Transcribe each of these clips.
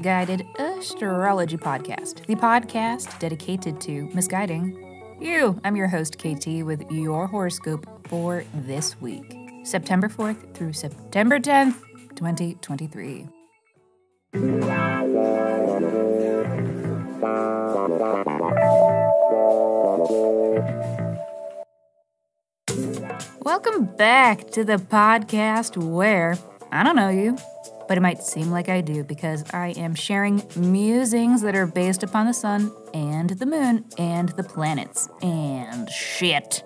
Misguided Astrology Podcast, the podcast dedicated to misguiding you. I'm your host, KT, with your horoscope for this week, September 4th through September 10th, 2023. Welcome back to the podcast where I don't know you, but it might seem like I do because I am sharing musings that are based upon the sun and the moon and the planets and shit.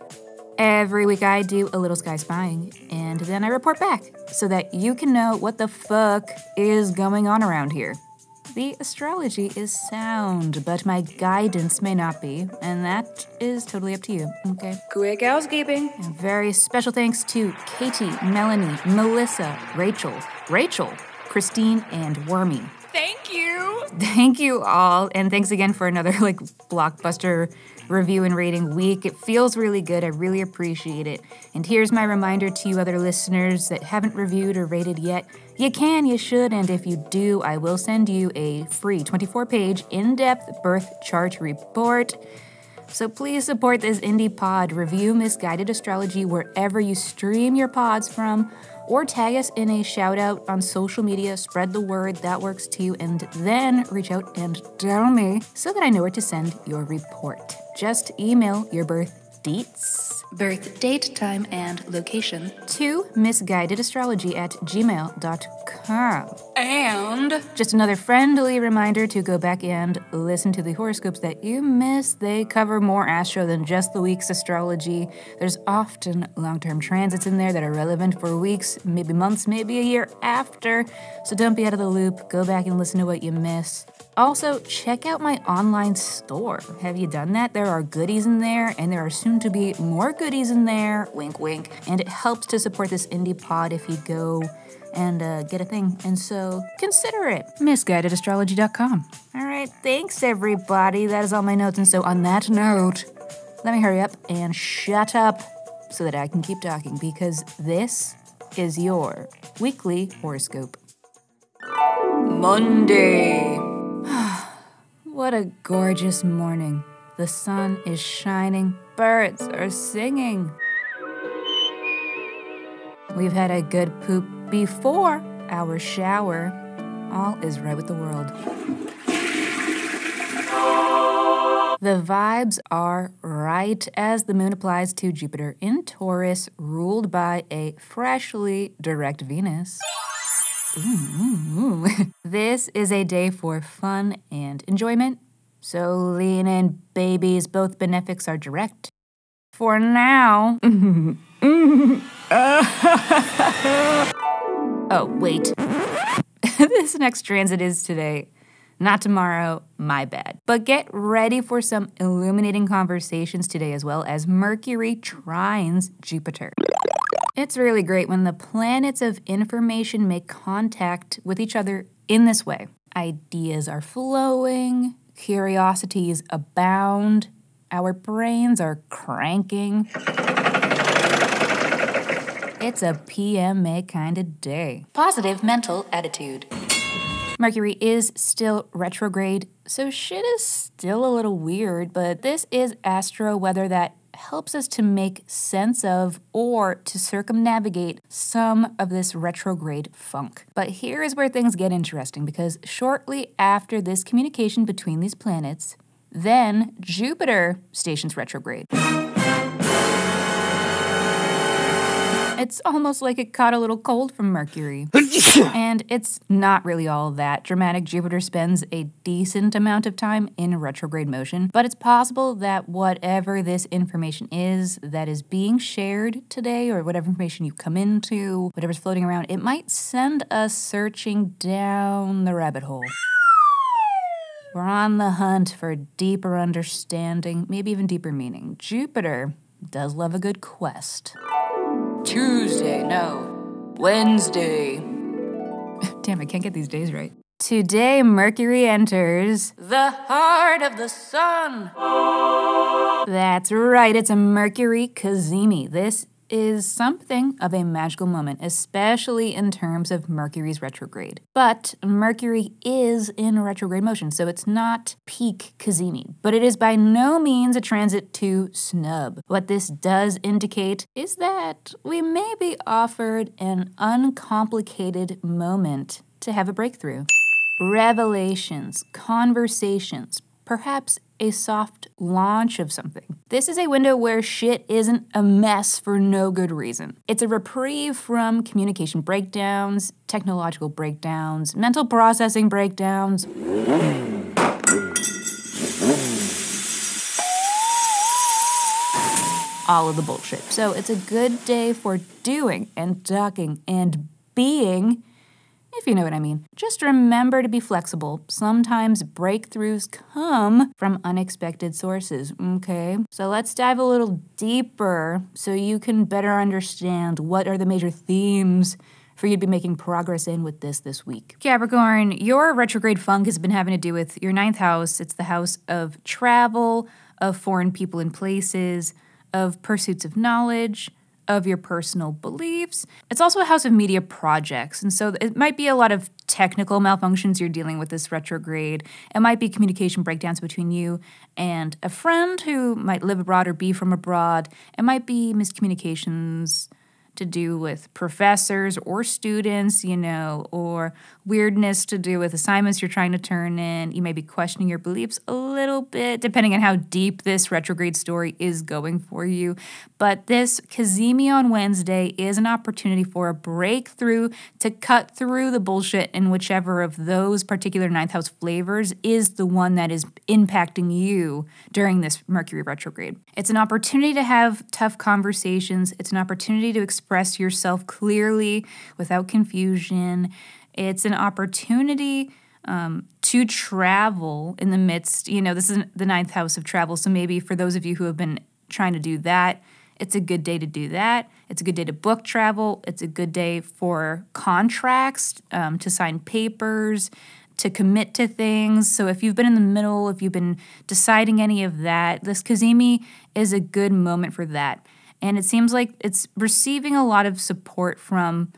Every week I do a little sky spying and then I report back so that you can know what the fuck is going on around here. The astrology is sound, but my guidance may not be, and that is totally up to you, okay? Quick housekeeping. And very special thanks to Katie, Melanie, Melissa, Rachel, Rachel, Christine, and Wormy. Thank you. Thank you all, and thanks again for another like blockbuster review and rating week. It feels really good. I really appreciate it. And here's my reminder to you other listeners that haven't reviewed or rated yet. You can, you should, and if you do, I will send you a free 24 page in depth birth chart report. So please support this indie pod. Review Misguided Astrology wherever you stream your pods from, or tag us in a shout out on social media. Spread the word, that works too. And then reach out and tell me so that I know where to send your report. Just email your birth deets, birth date, time, and location to misguidedastrology at gmail.com. And Just another friendly reminder to go back and listen to the horoscopes that you missed. They cover more astro than just the week's astrology. There's often long term transits in there that are relevant for weeks, maybe months, maybe a year after. So don't be out of the loop. Go back and listen to what you miss. Also, check out my online store. Have you done that? There are goodies in there, and there are soon to be more goodies in there. Wink, wink. And it helps to support this indie pod if you go and uh, get a thing. And so consider it. Misguidedastrology.com. All right, thanks everybody. That is all my notes. And so on that note, let me hurry up and shut up so that I can keep talking because this is your weekly horoscope. Monday. what a gorgeous morning. The sun is shining, birds are singing. We've had a good poop before our shower. All is right with the world. The vibes are right as the moon applies to Jupiter in Taurus, ruled by a freshly direct Venus. Ooh, ooh, ooh. this is a day for fun and enjoyment. So lean in, babies. Both benefics are direct. For now. oh, wait. this next transit is today, not tomorrow. My bad. But get ready for some illuminating conversations today, as well as Mercury trines Jupiter. It's really great when the planets of information make contact with each other in this way. Ideas are flowing, curiosities abound, our brains are cranking. It's a PMA kind of day. Positive mental attitude. Mercury is still retrograde, so shit is still a little weird, but this is astro weather that helps us to make sense of or to circumnavigate some of this retrograde funk. But here is where things get interesting because shortly after this communication between these planets, then Jupiter stations retrograde. It's almost like it caught a little cold from Mercury. and it's not really all that dramatic. Jupiter spends a decent amount of time in retrograde motion, but it's possible that whatever this information is that is being shared today, or whatever information you come into, whatever's floating around, it might send us searching down the rabbit hole. We're on the hunt for deeper understanding, maybe even deeper meaning. Jupiter does love a good quest. Tuesday, no. Wednesday. Damn, I can't get these days right. Today, Mercury enters the heart of the sun. That's right, it's a Mercury Cazimi. This is something of a magical moment, especially in terms of Mercury's retrograde. But Mercury is in retrograde motion, so it's not peak Cazimi, but it is by no means a transit to snub. What this does indicate is that we may be offered an uncomplicated moment to have a breakthrough. Revelations, conversations, perhaps a soft launch of something. This is a window where shit isn't a mess for no good reason. It's a reprieve from communication breakdowns, technological breakdowns, mental processing breakdowns. All of the bullshit. So it's a good day for doing and talking and being if you know what I mean. Just remember to be flexible. Sometimes breakthroughs come from unexpected sources, okay? So let's dive a little deeper so you can better understand what are the major themes for you to be making progress in with this this week. Capricorn, your retrograde funk has been having to do with your ninth house. It's the house of travel, of foreign people and places, of pursuits of knowledge of your personal beliefs. It's also a house of media projects. And so it might be a lot of technical malfunctions you're dealing with this retrograde. It might be communication breakdowns between you and a friend who might live abroad or be from abroad. It might be miscommunications to do with professors or students, you know, or weirdness to do with assignments you're trying to turn in. You may be questioning your beliefs a little bit, depending on how deep this retrograde story is going for you. But this Cazimi on Wednesday is an opportunity for a breakthrough to cut through the bullshit in whichever of those particular ninth house flavors is the one that is impacting you during this Mercury retrograde. It's an opportunity to have tough conversations, it's an opportunity to express yourself clearly without confusion. It's an opportunity um, to travel in the midst, you know, this is the ninth house of travel. So maybe for those of you who have been trying to do that, it's a good day to do that. It's a good day to book travel. It's a good day for contracts, um, to sign papers, to commit to things. So if you've been in the middle, if you've been deciding any of that, this Cazimi is a good moment for that. And it seems like it's receiving a lot of support from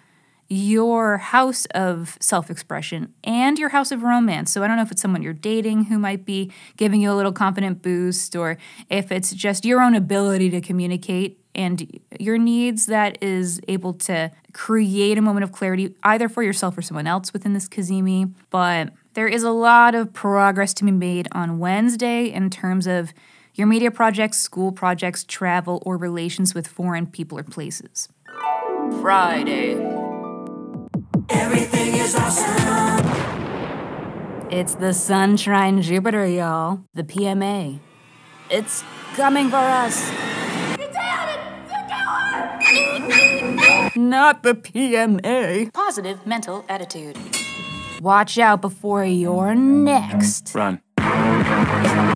your house of self expression and your house of romance. So I don't know if it's someone you're dating who might be giving you a little confident boost, or if it's just your own ability to communicate and your needs that is able to create a moment of clarity either for yourself or someone else within this Cazimi. But there is a lot of progress to be made on Wednesday in terms of your media projects, school projects, travel, or relations with foreign people or places. Friday. Everything is awesome. It's the Sun Trine Jupiter, y'all. The PMA. It's coming for us. Not the PMA. Positive mental attitude. Watch out before you're next. Run.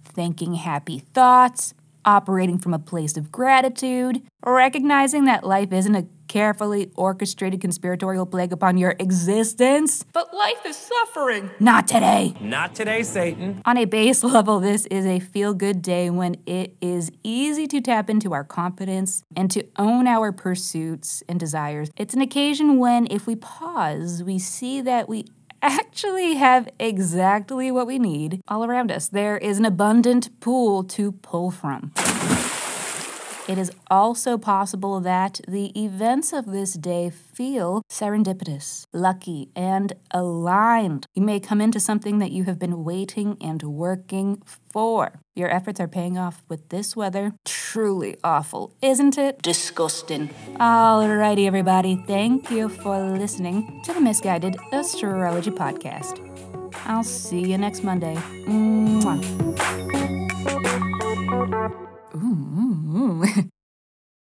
Thinking happy thoughts, operating from a place of gratitude, recognizing that life isn't a carefully orchestrated conspiratorial plague upon your existence. But life is suffering. Not today. Not today, Satan. On a base level, this is a feel good day when it is easy to tap into our confidence and to own our pursuits and desires. It's an occasion when, if we pause, we see that we actually have exactly what we need all around us. There is an abundant pool to pull from. It is also possible that the events of this day feel serendipitous, lucky, and aligned. You may come into something that you have been waiting and working for. Your efforts are paying off with this weather. Truly awful, isn't it? Disgusting. Alrighty, everybody. Thank you for listening to the Misguided Astrology Podcast. I'll see you next Monday. Mwah.